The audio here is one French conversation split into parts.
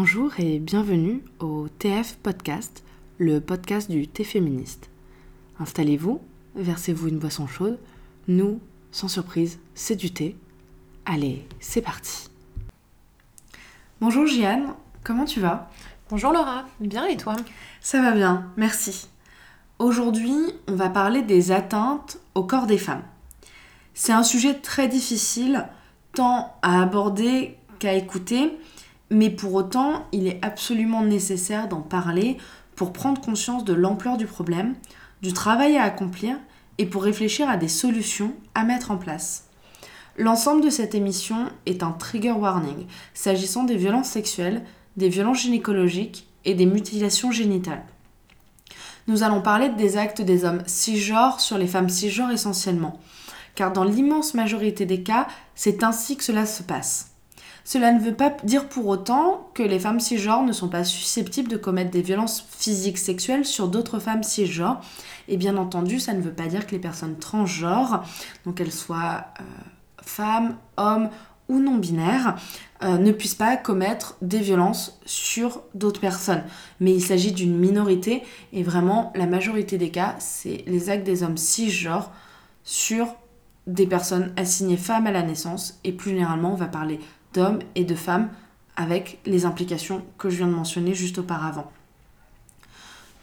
Bonjour et bienvenue au TF Podcast, le podcast du thé féministe. Installez-vous, versez-vous une boisson chaude. Nous, sans surprise, c'est du thé. Allez, c'est parti. Bonjour Jeanne, comment tu vas? Bonjour Laura, bien et toi? Ça va bien, merci. Aujourd'hui, on va parler des atteintes au corps des femmes. C'est un sujet très difficile, tant à aborder qu'à écouter, mais pour autant, il est absolument nécessaire d'en parler pour prendre conscience de l'ampleur du problème, du travail à accomplir et pour réfléchir à des solutions à mettre en place. L'ensemble de cette émission est un trigger warning s'agissant des violences sexuelles, des violences gynécologiques et des mutilations génitales. Nous allons parler des actes des hommes cisgenres sur les femmes cisgenres essentiellement, car dans l'immense majorité des cas, c'est ainsi que cela se passe. Cela ne veut pas dire pour autant que les femmes cisgenres ne sont pas susceptibles de commettre des violences physiques sexuelles sur d'autres femmes cisgenres. Et bien entendu, ça ne veut pas dire que les personnes transgenres, donc qu'elles soient euh, femmes, hommes ou non binaires, euh, ne puissent pas commettre des violences sur d'autres personnes. Mais il s'agit d'une minorité et vraiment la majorité des cas, c'est les actes des hommes cisgenres sur des personnes assignées femmes à la naissance et plus généralement on va parler d'hommes et de femmes avec les implications que je viens de mentionner juste auparavant.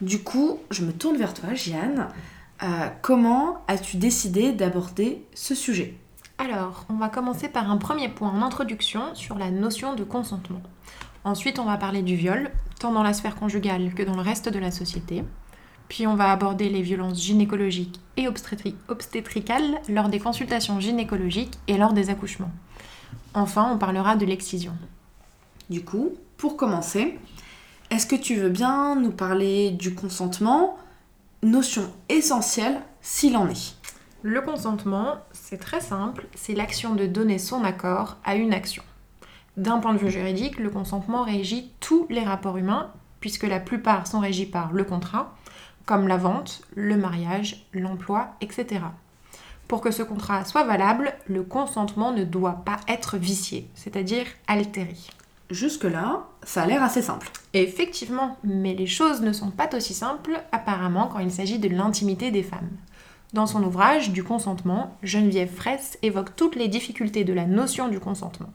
Du coup, je me tourne vers toi, Jeanne. Euh, comment as-tu décidé d'aborder ce sujet? Alors, on va commencer par un premier point en introduction sur la notion de consentement. Ensuite, on va parler du viol, tant dans la sphère conjugale que dans le reste de la société. Puis on va aborder les violences gynécologiques et obstétricales lors des consultations gynécologiques et lors des accouchements. Enfin, on parlera de l'excision. Du coup, pour commencer, est-ce que tu veux bien nous parler du consentement, notion essentielle s'il en est? Le consentement, c'est très simple, c'est l'action de donner son accord à une action. D'un point de vue juridique, le consentement régit tous les rapports humains, puisque la plupart sont régis par le contrat, comme la vente, le mariage, l'emploi, etc. Pour que ce contrat soit valable, le consentement ne doit pas être vicié, c'est-à-dire altéré. Jusque-là, ça a l'air assez simple. Effectivement, mais les choses ne sont pas aussi simples apparemment quand il s'agit de l'intimité des femmes. Dans son ouvrage Du consentement, Geneviève Fraisse évoque toutes les difficultés de la notion du consentement.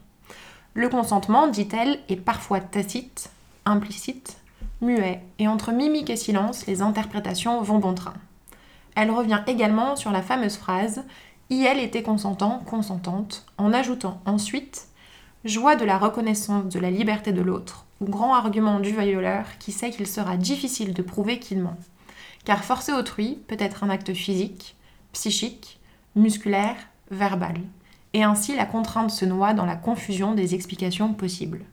Le consentement, dit-elle, est parfois tacite, implicite, muet, et entre mimique et silence, les interprétations vont bon train. Elle revient également sur la fameuse phrase elle était consentant, consentante, en ajoutant ensuite Joie de la reconnaissance de la liberté de l'autre, ou grand argument du violeur qui sait qu'il sera difficile de prouver qu'il ment. Car forcer autrui peut être un acte physique, psychique, musculaire, verbal. Et ainsi la contrainte se noie dans la confusion des explications possibles.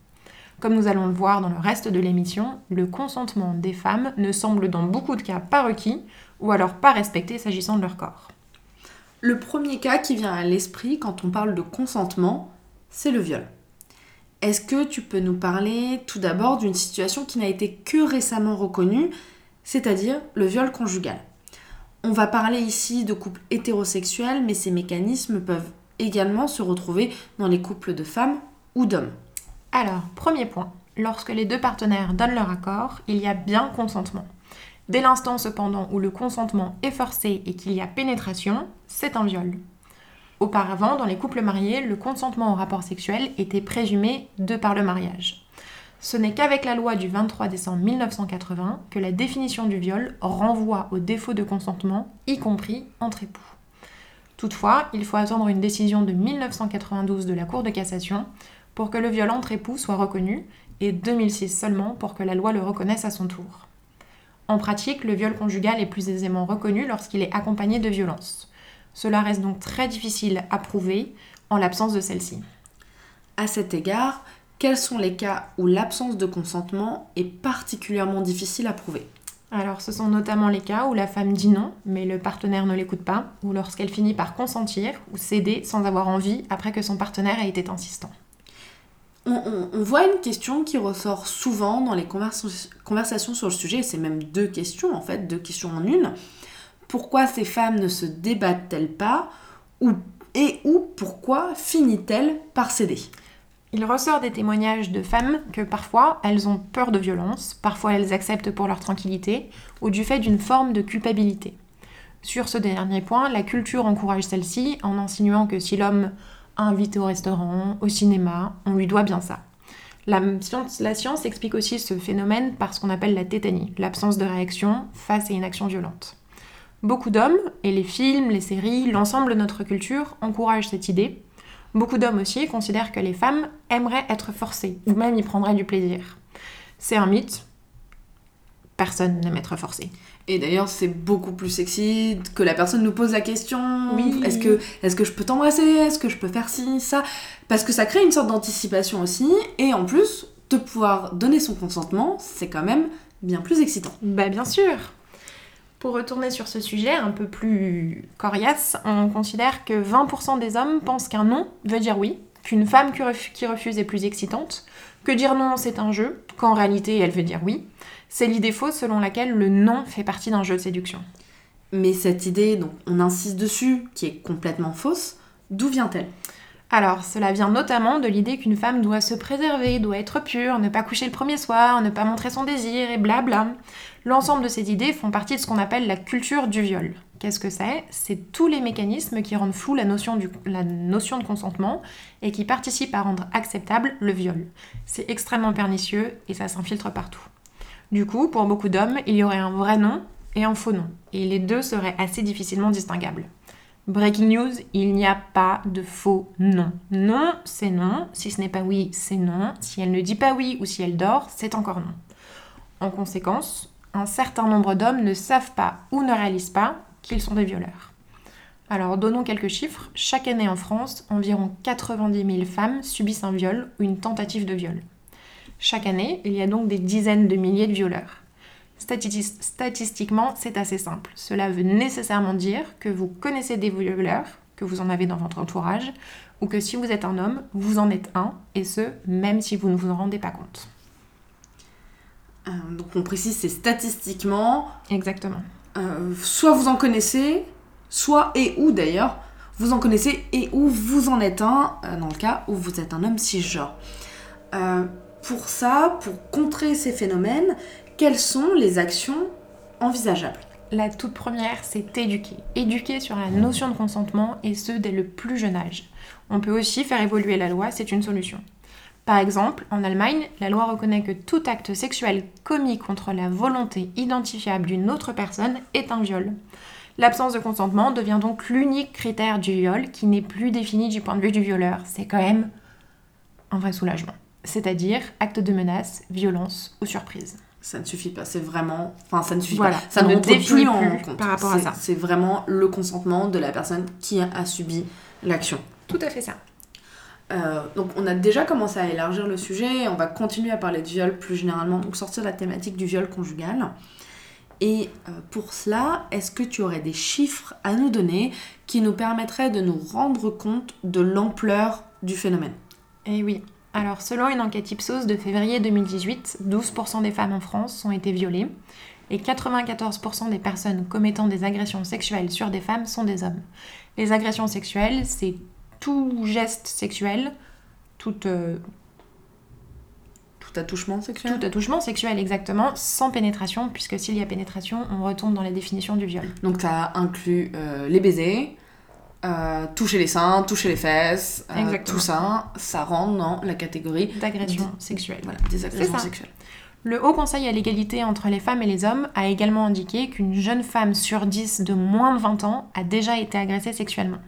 Comme nous allons le voir dans le reste de l'émission, le consentement des femmes ne semble dans beaucoup de cas pas requis ou alors pas respecté s'agissant de leur corps. Le premier cas qui vient à l'esprit quand on parle de consentement, c'est le viol. Est-ce que tu peux nous parler tout d'abord d'une situation qui n'a été que récemment reconnue, c'est-à-dire le viol conjugal? On va parler ici de couples hétérosexuels, mais ces mécanismes peuvent également se retrouver dans les couples de femmes ou d'hommes. Alors, premier point, lorsque les deux partenaires donnent leur accord, il y a bien consentement. Dès l'instant cependant où le consentement est forcé et qu'il y a pénétration, c'est un viol. Auparavant, dans les couples mariés, le consentement au rapport sexuel était présumé de par le mariage. Ce n'est qu'avec la loi du 23 décembre 1980 que la définition du viol renvoie au défaut de consentement, y compris entre époux. Toutefois, il faut attendre une décision de 1992 de la Cour de cassation pour que le viol entre époux soit reconnu et 2006 seulement pour que la loi le reconnaisse à son tour. En pratique, le viol conjugal est plus aisément reconnu lorsqu'il est accompagné de violence. Cela reste donc très difficile à prouver en l'absence de celle-ci. À cet égard, quels sont les cas où l'absence de consentement est particulièrement difficile à prouver? Alors, ce sont notamment les cas où la femme dit non, mais le partenaire ne l'écoute pas, ou lorsqu'elle finit par consentir ou céder sans avoir envie après que son partenaire ait été insistant on, voit une question qui ressort souvent dans les conversations sur le sujet, et c'est même deux questions en fait, deux questions en une. Pourquoi ces femmes ne se débattent-elles pas Et ou pourquoi finit-elle par céder? Il ressort des témoignages de femmes que parfois elles ont peur de violence, parfois elles acceptent pour leur tranquillité, ou du fait d'une forme de culpabilité. Sur ce dernier point, la culture encourage celle-ci en insinuant que si l'homme invite au restaurant, au cinéma, on lui doit bien ça. La science, la science explique aussi ce phénomène par ce qu'on appelle la tétanie, l'absence de réaction face à une action violente. Beaucoup d'hommes, et les films, les séries, l'ensemble de notre culture encouragent cette idée, Beaucoup d'hommes aussi considèrent que les femmes aimeraient être forcées, ou même y prendraient du plaisir. C'est un mythe. Personne n'aime être forcé. Et d'ailleurs, c'est beaucoup plus sexy que la personne nous pose la question. Oui. Est-ce que, est que je peux t'embrasser? Est-ce que je peux faire ci, ça? Parce que ça crée une sorte d'anticipation aussi. Et en plus, de pouvoir donner son consentement, c'est quand même bien plus excitant. Bah bien sûr. Pour retourner sur ce sujet un peu plus coriace, on considère que 20% des hommes pensent qu'un non veut dire oui, qu'une femme qui refuse est plus excitante, que dire non c'est un jeu, qu'en réalité elle veut dire oui. C'est l'idée fausse selon laquelle le non fait partie d'un jeu de séduction. Mais cette idée, donc on insiste dessus, qui est complètement fausse, d'où vient-elle? Alors, cela vient notamment de l'idée qu'une femme doit se préserver, doit être pure, ne pas coucher le premier soir, ne pas montrer son désir et blabla. L'ensemble de ces idées font partie de ce qu'on appelle la culture du viol. Qu'est-ce que c'est C'est tous les mécanismes qui rendent flou la notion, la notion de consentement et qui participent à rendre acceptable le viol. C'est extrêmement pernicieux et ça s'infiltre partout. Du coup, pour beaucoup d'hommes, il y aurait un vrai non et un faux non, et les deux seraient assez difficilement distinguables. Breaking news, il n'y a pas de faux non. Non, c'est non. Si ce n'est pas oui, c'est non. Si elle ne dit pas oui ou si elle dort, c'est encore non. En conséquence, un certain nombre d'hommes ne savent pas ou ne réalisent pas qu'ils sont des violeurs. Alors donnons quelques chiffres. Chaque année en France, environ 90 000 femmes subissent un viol ou une tentative de viol. Chaque année, il y a donc des dizaines de milliers de violeurs. Statistiquement, c'est assez simple. Cela veut nécessairement dire que vous connaissez des violeurs, que vous en avez dans votre entourage, ou que si vous êtes un homme, vous en êtes un, et ce, même si vous ne vous en rendez pas compte. Euh, donc on précise, c'est statistiquement. Exactement. Euh, soit vous en connaissez, soit et ou d'ailleurs, vous en connaissez et ou vous en êtes un, euh, dans le cas où vous êtes un homme cisgenre. pour ça, pour contrer ces phénomènes, quelles sont les actions envisageables? La toute première, c'est éduquer. Éduquer sur la notion de consentement et ce dès le plus jeune âge. On peut aussi faire évoluer la loi, c'est une solution. Par exemple, en Allemagne, la loi reconnaît que tout acte sexuel commis contre la volonté identifiable d'une autre personne est un viol. L'absence de consentement devient donc l'unique critère du viol qui n'est plus défini du point de vue du violeur. C'est quand même un vrai soulagement. C'est-à-dire acte de menace, violence ou surprise ça ne suffit pas. C'est vraiment. Enfin, ça ne suffit voilà, pas. Ça ne définit plus, en compte. par rapport à ça. C'est vraiment le consentement de la personne qui a, subi l'action. Tout à fait ça. Euh, donc on a déjà commencé à élargir le sujet, on va continuer à parler de viol plus généralement, donc sortir la thématique du viol conjugal. Et euh, pour cela, est-ce que tu aurais des chiffres à nous donner qui nous permettraient de nous rendre compte de l'ampleur du phénomène? Eh oui, alors, selon une enquête Ipsos de février 2018, 12% des femmes en France ont été violées et 94% des personnes commettant des agressions sexuelles sur des femmes sont des hommes. Les agressions sexuelles, c'est tout geste sexuel, tout, euh, tout attouchement sexuel Tout attouchement sexuel, exactement, sans pénétration, puisque s'il y a pénétration, on retombe dans la définition du viol. Donc ça inclut euh, les baisers, euh, toucher les seins, toucher les fesses, euh, tout ça, ça rentre dans la catégorie d'agression sexuelle. Voilà, des agressions sexuelles. Le Haut Conseil à l'égalité entre les femmes et les hommes a également indiqué qu'une jeune femme sur 10 de moins de 20 ans a déjà été agressée sexuellement.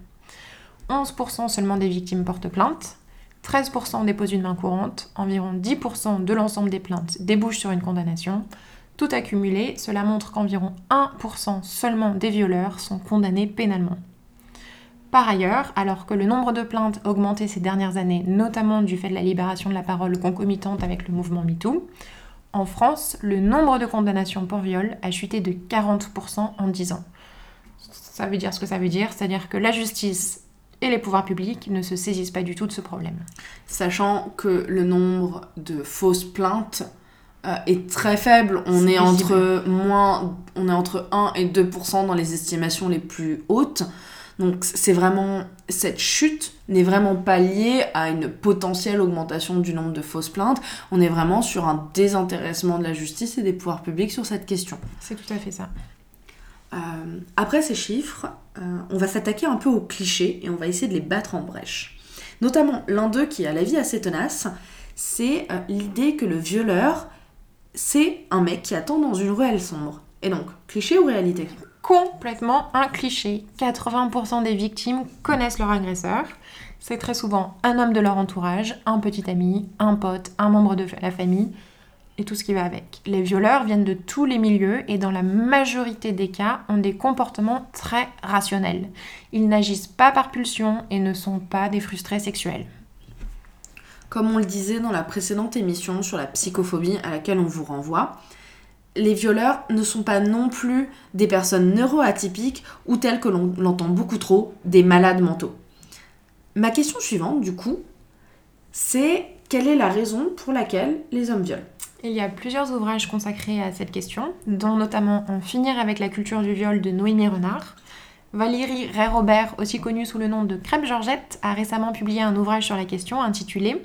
11% seulement des victimes portent plainte, 13% déposent une main courante, environ 10% de l'ensemble des plaintes débouchent sur une condamnation. Tout accumulé, cela montre qu'environ 1% seulement des violeurs sont condamnés pénalement. Par ailleurs, alors que le nombre de plaintes a augmenté ces dernières années, notamment du fait de la libération de la parole concomitante avec le mouvement MeToo, en France, le nombre de condamnations pour viol a chuté de 40% en 10 ans. Ça veut dire ce que ça veut dire, c'est-à-dire que la justice et les pouvoirs publics ne se saisissent pas du tout de ce problème. Sachant que le nombre de fausses plaintes euh, est très faible, on est, entre moins, on est entre 1 et 2% dans les estimations les plus hautes. Donc c'est vraiment cette chute n'est vraiment pas liée à une potentielle augmentation du nombre de fausses plaintes. On est vraiment sur un désintéressement de la justice et des pouvoirs publics sur cette question. C'est tout à fait ça. Euh, après ces chiffres, euh, on va s'attaquer un peu aux clichés et on va essayer de les battre en brèche. Notamment l'un d'eux qui a la vie assez tenace, c'est euh, l'idée que le violeur, c'est un mec qui attend dans une ruelle sombre. Et donc, cliché ou réalité? Complètement un cliché. 80% des victimes connaissent leur agresseur. C'est très souvent un homme de leur entourage, un petit ami, un pote, un membre de la famille et tout ce qui va avec. Les violeurs viennent de tous les milieux et dans la majorité des cas ont des comportements très rationnels. Ils n'agissent pas par pulsion et ne sont pas des frustrés sexuels. Comme on le disait dans la précédente émission sur la psychophobie à laquelle on vous renvoie, les violeurs ne sont pas non plus des personnes neuroatypiques ou telles que l'on l'entend beaucoup trop, des malades mentaux. Ma question suivante, du coup, c'est quelle est la raison pour laquelle les hommes violent? Il y a plusieurs ouvrages consacrés à cette question, dont notamment En finir avec la culture du viol de Noémie Renard. Valérie Ray-Robert, aussi connue sous le nom de Crêpe Georgette, a récemment publié un ouvrage sur la question intitulé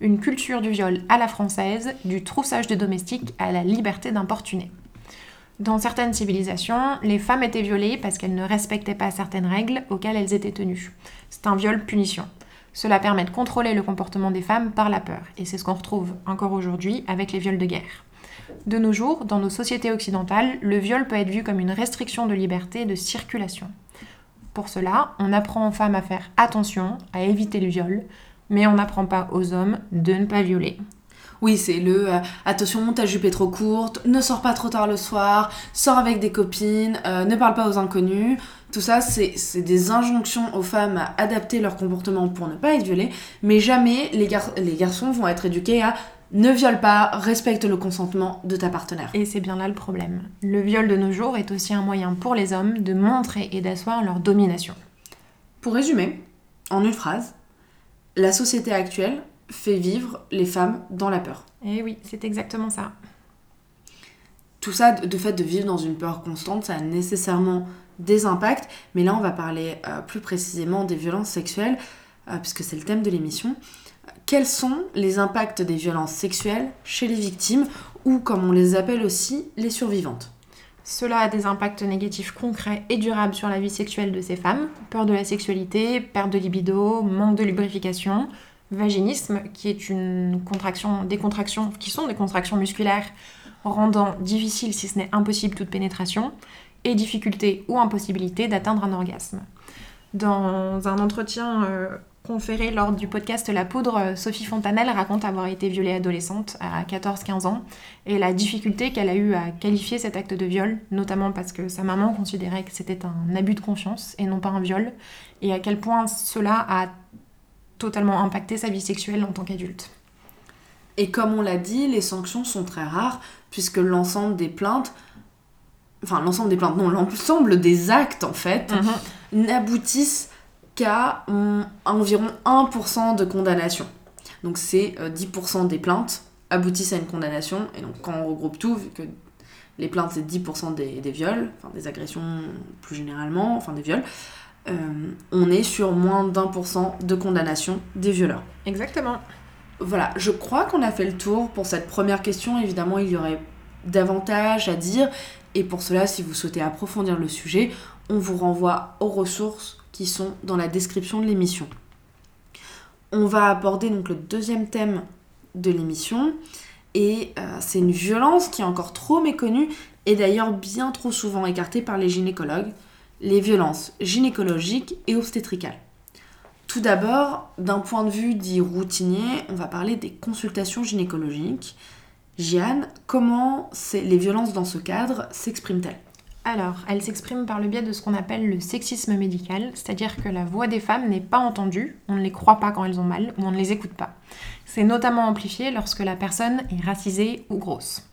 Une culture du viol à la française, du troussage de domestiques à la liberté d'importuner. Dans certaines civilisations, les femmes étaient violées parce qu'elles ne respectaient pas certaines règles auxquelles elles étaient tenues. C'est un viol punition. Cela permet de contrôler le comportement des femmes par la peur, et c'est ce qu'on retrouve encore aujourd'hui avec les viols de guerre. De nos jours, dans nos sociétés occidentales, le viol peut être vu comme une restriction de liberté de circulation. Pour cela, on apprend aux femmes à faire attention, à éviter le viol, mais on n'apprend pas aux hommes de ne pas violer. Oui, c'est le euh, attention, ta jupe est trop courte, ne sors pas trop tard le soir, sors avec des copines, euh, ne parle pas aux inconnus. Tout ça, c'est des injonctions aux femmes à adapter leur comportement pour ne pas être violées, mais jamais les, gar- les garçons vont être éduqués à ne viole pas, respecte le consentement de ta partenaire. Et c'est bien là le problème. Le viol de nos jours est aussi un moyen pour les hommes de montrer et d'asseoir leur domination. Pour résumer, en une phrase, la société actuelle fait vivre les femmes dans la peur. Et Eh oui, c'est exactement ça. Tout ça, de de fait de vivre dans une peur constante, ça a nécessairement des impacts, mais là on va parler euh, plus précisément des violences sexuelles, euh, puisque c'est le thème de l'émission. Quels sont les impacts des violences sexuelles chez les victimes, ou comme on les appelle aussi, les survivantes? Cela a des impacts négatifs concrets et durables sur la vie sexuelle de ces femmes. Peur de la sexualité, perte de libido, manque de lubrification, vaginisme, qui est une contraction, des contractions, qui sont des contractions musculaires rendant difficile, si ce n'est impossible, toute pénétration, et difficulté ou impossibilité d'atteindre un orgasme. Dans un entretien euh, conféré lors du podcast La Poudre, Sophie Fontanelle raconte avoir été violée adolescente à 14-15 ans et la difficulté qu'elle a eu à qualifier cet acte de viol, notamment parce que sa maman considérait que c'était un abus de confiance et non pas un viol, et à quel point cela a totalement impacté sa vie sexuelle en tant qu'adulte. Et comme on l'a dit, les sanctions sont très rares, puisque l'ensemble des plaintes, enfin l'ensemble des plaintes, non, l'ensemble des actes en fait, n'aboutissent qu'à hum, environ 1% de condamnation. Donc c'est euh, 10% des plaintes aboutissent à une condamnation, et donc quand on regroupe tout, vu que les plaintes c'est 10% des, des viols, enfin des agressions plus généralement, enfin des viols, euh, on est sur moins d'un pour cent de condamnation des violeurs. Exactement. Voilà, je crois qu'on a fait le tour pour cette première question. Évidemment, il y aurait davantage à dire. Et pour cela, si vous souhaitez approfondir le sujet, on vous renvoie aux ressources qui sont dans la description de l'émission. On va aborder donc le deuxième thème de l'émission. Et euh, c'est une violence qui est encore trop méconnue et d'ailleurs bien trop souvent écartée par les gynécologues, les violences gynécologiques et obstétricales. Tout d'abord, d'un point de vue dit routinier, on va parler des consultations gynécologiques. Jeanne, comment les violences dans ce cadre s'expriment-elles? Alors, elle s'exprime par le biais de ce qu'on appelle le sexisme médical, c'est-à-dire que la voix des femmes n'est pas entendue, on ne les croit pas quand elles ont mal ou on ne les écoute pas. C'est notamment amplifié lorsque la personne est racisée ou grosse.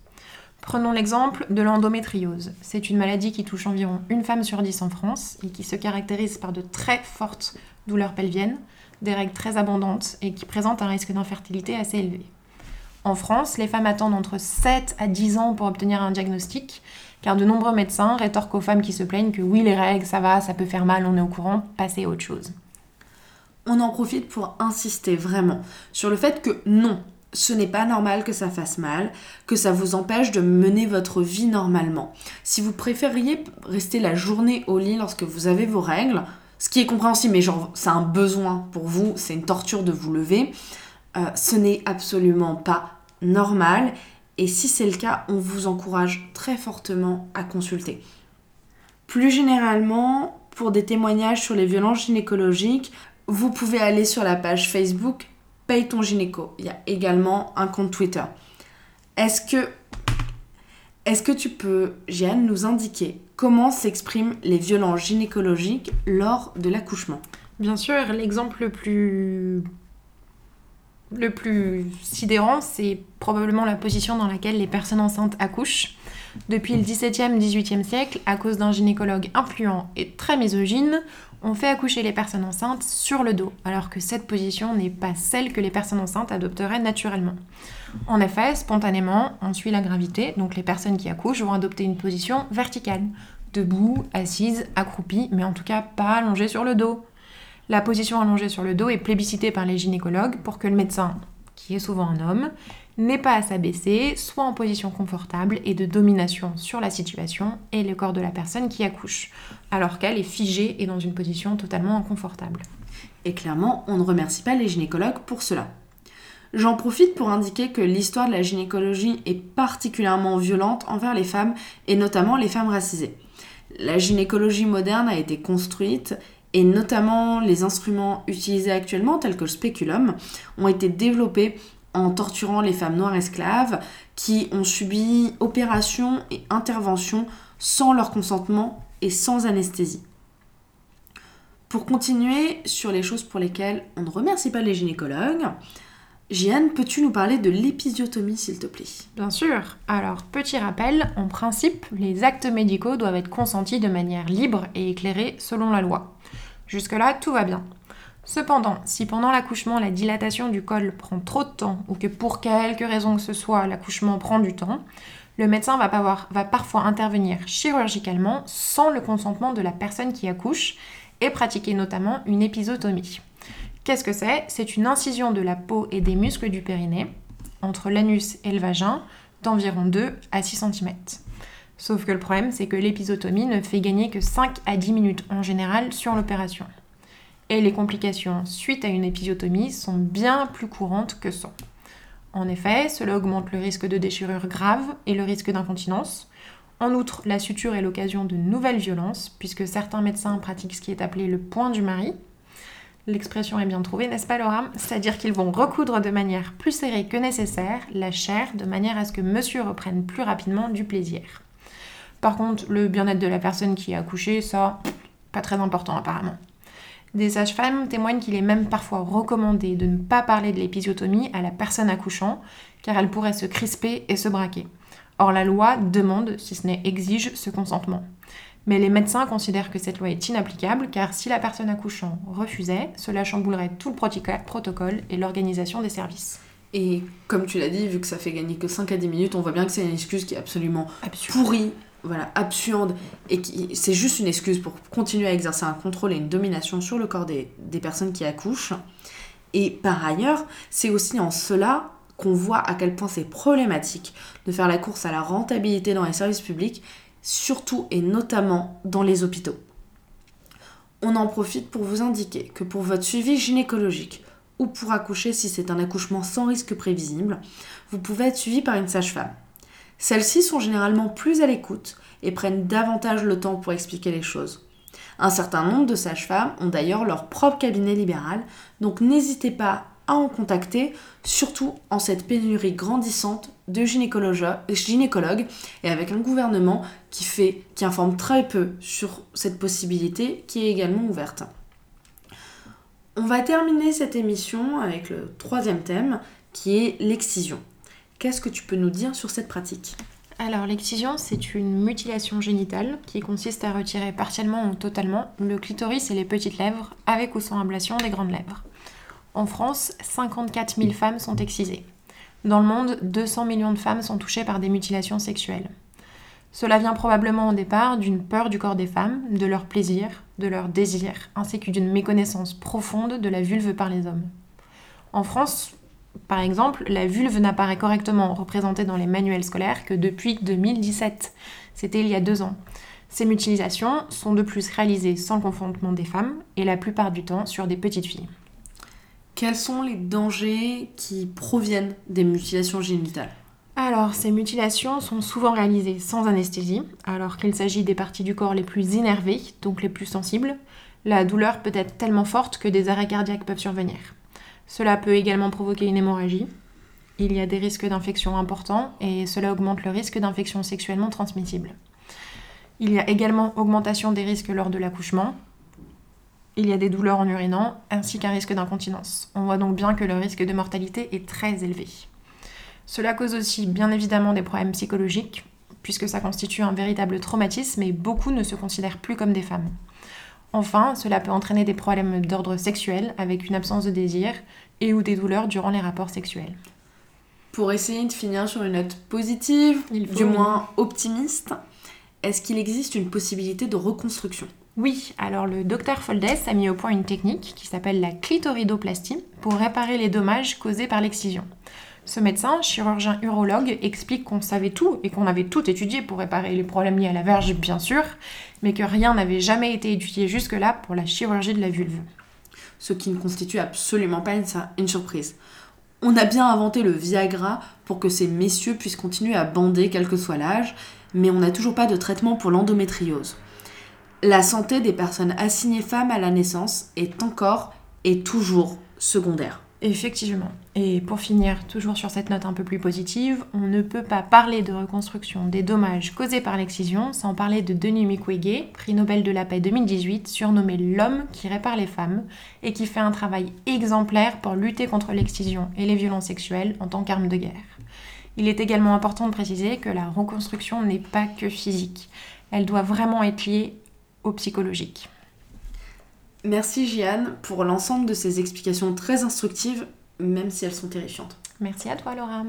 Prenons l'exemple de l'endométriose. C'est une maladie qui touche environ une femme sur dix en France et qui se caractérise par de très fortes douleurs pelviennes, des règles très abondantes et qui présente un risque d'infertilité assez élevé. En France, les femmes attendent entre 7 à 10 ans pour obtenir un diagnostic, car de nombreux médecins rétorquent aux femmes qui se plaignent que oui, les règles, ça va, ça peut faire mal, on est au courant, passez à autre chose. On en profite pour insister vraiment sur le fait que non, ce n'est pas normal que ça fasse mal, que ça vous empêche de mener votre vie normalement. Si vous préfériez rester la journée au lit lorsque vous avez vos règles, ce qui est compréhensible, mais genre c'est un besoin pour vous, c'est une torture de vous lever, euh, ce n'est absolument pas normal. Et si c'est le cas, on vous encourage très fortement à consulter. Plus généralement, pour des témoignages sur les violences gynécologiques, vous pouvez aller sur la page Facebook Paye ton gynéco. Il y a également un compte Twitter. Est-ce que, est que tu peux, Jeanne, nous indiquer comment s'expriment les violences gynécologiques lors de l'accouchement? Bien sûr, l'exemple le plus le plus sidérant, c'est probablement la position dans laquelle les personnes enceintes accouchent. Depuis le XVIIe, XVIIIe siècle, à cause d'un gynécologue influent et très misogyne, on fait accoucher les personnes enceintes sur le dos, alors que cette position n'est pas celle que les personnes enceintes adopteraient naturellement. En effet, spontanément, on suit la gravité, donc les personnes qui accouchent vont adopter une position verticale, debout, assise, accroupie, mais en tout cas pas allongée sur le dos. La position allongée sur le dos est plébiscitée par les gynécologues pour que le médecin, qui est souvent un homme, n'ait pas à s'abaisser, soit en position confortable et de domination sur la situation et le corps de la personne qui accouche, alors qu'elle est figée et dans une position totalement inconfortable. Et clairement, on ne remercie pas les gynécologues pour cela. J'en profite pour indiquer que l'histoire de la gynécologie est particulièrement violente envers les femmes et notamment les femmes racisées. La gynécologie moderne a été construite et notamment les instruments utilisés actuellement tels que le spéculum ont été développés en torturant les femmes noires esclaves qui ont subi opérations et interventions sans leur consentement et sans anesthésie. Pour continuer sur les choses pour lesquelles on ne remercie pas les gynécologues, Jeanne, peux-tu nous parler de l'épisiotomie, s'il te plaît? Bien sûr. Alors, petit rappel, en principe, les actes médicaux doivent être consentis de manière libre et éclairée selon la loi. Jusque-là, tout va bien. Cependant, si pendant l'accouchement la dilatation du col prend trop de temps ou que pour quelque raison que ce soit l'accouchement prend du temps, le médecin va, parfois intervenir chirurgicalement sans le consentement de la personne qui accouche et pratiquer notamment une épisotomie. Qu'est-ce que c'est? C'est une incision de la peau et des muscles du périnée entre l'anus et le vagin d'environ 2 à 6 cm. Sauf que le problème, c'est que l'épisotomie ne fait gagner que 5 à 10 minutes en général sur l'opération et les complications suite à une épisiotomie sont bien plus courantes que sans. En effet, cela augmente le risque de déchirure grave et le risque d'incontinence. En outre, la suture est l'occasion de nouvelles violences, puisque certains médecins pratiquent ce qui est appelé le point du mari. L'expression est bien trouvée, n'est-ce pas Laura? C'est-à-dire qu'ils vont recoudre de manière plus serrée que nécessaire la chair, de manière à ce que monsieur reprenne plus rapidement du plaisir. Par contre, le bien-être de la personne qui a accouché, ça, pas très important apparemment. Des sages-femmes témoignent qu'il est même parfois recommandé de ne pas parler de l'épisiotomie à la personne accouchant, car elle pourrait se crisper et se braquer. Or, la loi demande, si ce n'est exige, ce consentement. Mais les médecins considèrent que cette loi est inapplicable, car si la personne accouchant refusait, cela chamboulerait tout le protocole et l'organisation des services. Et comme tu l'as dit, vu que ça fait gagner que 5 à 10 minutes, on voit bien que c'est une excuse qui est absolument pourrie voilà, absurde et qui c'est juste une excuse pour continuer à exercer un contrôle et une domination sur le corps des, des personnes qui accouchent. Et par ailleurs, c'est aussi en cela qu'on voit à quel point c'est problématique de faire la course à la rentabilité dans les services publics, surtout et notamment dans les hôpitaux. On en profite pour vous indiquer que pour votre suivi gynécologique ou pour accoucher si c'est un accouchement sans risque prévisible, vous pouvez être suivi par une sage-femme. Celles-ci sont généralement plus à l'écoute et prennent davantage le temps pour expliquer les choses. Un certain nombre de sages-femmes ont d'ailleurs leur propre cabinet libéral, donc n'hésitez pas à en contacter, surtout en cette pénurie grandissante de gynécologues et avec un gouvernement qui, fait, qui informe très peu sur cette possibilité qui est également ouverte. On va terminer cette émission avec le troisième thème qui est l'excision. Qu'est-ce que tu peux nous dire sur cette pratique? Alors l'excision, c'est une mutilation génitale qui consiste à retirer partiellement ou totalement le clitoris et les petites lèvres avec ou sans ablation des grandes lèvres. En France, 54 000 femmes sont excisées. Dans le monde, 200 millions de femmes sont touchées par des mutilations sexuelles. Cela vient probablement au départ d'une peur du corps des femmes, de leur plaisir, de leur désir, ainsi que d'une méconnaissance profonde de la vulve par les hommes. En France, par exemple, la vulve n'apparaît correctement représentée dans les manuels scolaires que depuis 2017. C'était il y a deux ans. Ces mutilations sont de plus réalisées sans le consentement des femmes et la plupart du temps sur des petites filles. Quels sont les dangers qui proviennent des mutilations génitales? Alors, ces mutilations sont souvent réalisées sans anesthésie, alors qu'il s'agit des parties du corps les plus énervées, donc les plus sensibles. La douleur peut être tellement forte que des arrêts cardiaques peuvent survenir. Cela peut également provoquer une hémorragie. Il y a des risques d'infection importants et cela augmente le risque d'infection sexuellement transmissible. Il y a également augmentation des risques lors de l'accouchement. Il y a des douleurs en urinant ainsi qu'un risque d'incontinence. On voit donc bien que le risque de mortalité est très élevé. Cela cause aussi bien évidemment des problèmes psychologiques, puisque ça constitue un véritable traumatisme et beaucoup ne se considèrent plus comme des femmes. Enfin, cela peut entraîner des problèmes d'ordre sexuel avec une absence de désir et ou des douleurs durant les rapports sexuels. Pour essayer de finir sur une note positive, du moins optimiste, est-ce qu'il existe une possibilité de reconstruction? Oui, alors le docteur Foldes a mis au point une technique qui s'appelle la clitoridoplastie pour réparer les dommages causés par l'excision. Ce médecin, chirurgien urologue, explique qu'on savait tout et qu'on avait tout étudié pour réparer les problèmes liés à la verge, bien sûr, mais que rien n'avait jamais été étudié jusque-là pour la chirurgie de la vulve. Ce qui ne constitue absolument pas une, surprise. On a bien inventé le Viagra pour que ces messieurs puissent continuer à bander quel que soit l'âge, mais on n'a toujours pas de traitement pour l'endométriose. La santé des personnes assignées femmes à la naissance est encore et toujours secondaire. Effectivement. Et pour finir, toujours sur cette note un peu plus positive, on ne peut pas parler de reconstruction des dommages causés par l'excision sans parler de Denis Mukwege, prix Nobel de la paix 2018, surnommé l'homme qui répare les femmes et qui fait un travail exemplaire pour lutter contre l'excision et les violences sexuelles en tant qu'arme de guerre. Il est également important de préciser que la reconstruction n'est pas que physique, elle doit vraiment être liée au psychologique. Merci Jeanne pour l'ensemble de ces explications très instructives, même si elles sont terrifiantes. Merci à toi Laura.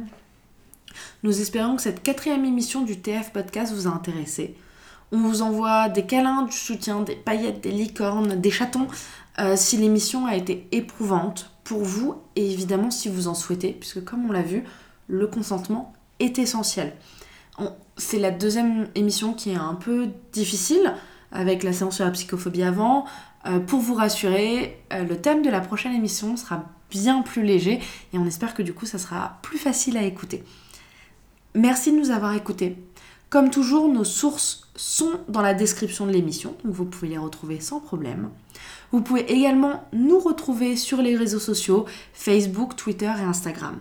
Nous espérons que cette quatrième émission du TF Podcast vous a intéressé. On vous envoie des câlins, du soutien, des paillettes, des licornes, des chatons, euh, si l'émission a été éprouvante pour vous et évidemment si vous en souhaitez, puisque comme on l'a vu, le consentement est essentiel. C'est la deuxième émission qui est un peu difficile, avec la séance sur la psychophobie avant, euh, pour vous rassurer, euh, le thème de la prochaine émission sera bien plus léger et on espère que du coup ça sera plus facile à écouter. Merci de nous avoir écoutés. Comme toujours, nos sources sont dans la description de l'émission, donc vous pouvez les retrouver sans problème. Vous pouvez également nous retrouver sur les réseaux sociaux, Facebook, Twitter et Instagram.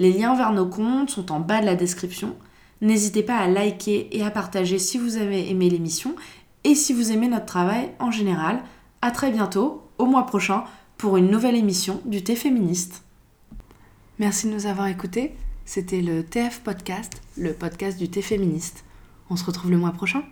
Les liens vers nos comptes sont en bas de la description. N'hésitez pas à liker et à partager si vous avez aimé l'émission et si vous aimez notre travail en général. À très bientôt, au mois prochain, pour une nouvelle émission du Thé féministe. Merci de nous avoir écoutés. C'était le TF Podcast, le podcast du Thé féministe. On se retrouve le mois prochain.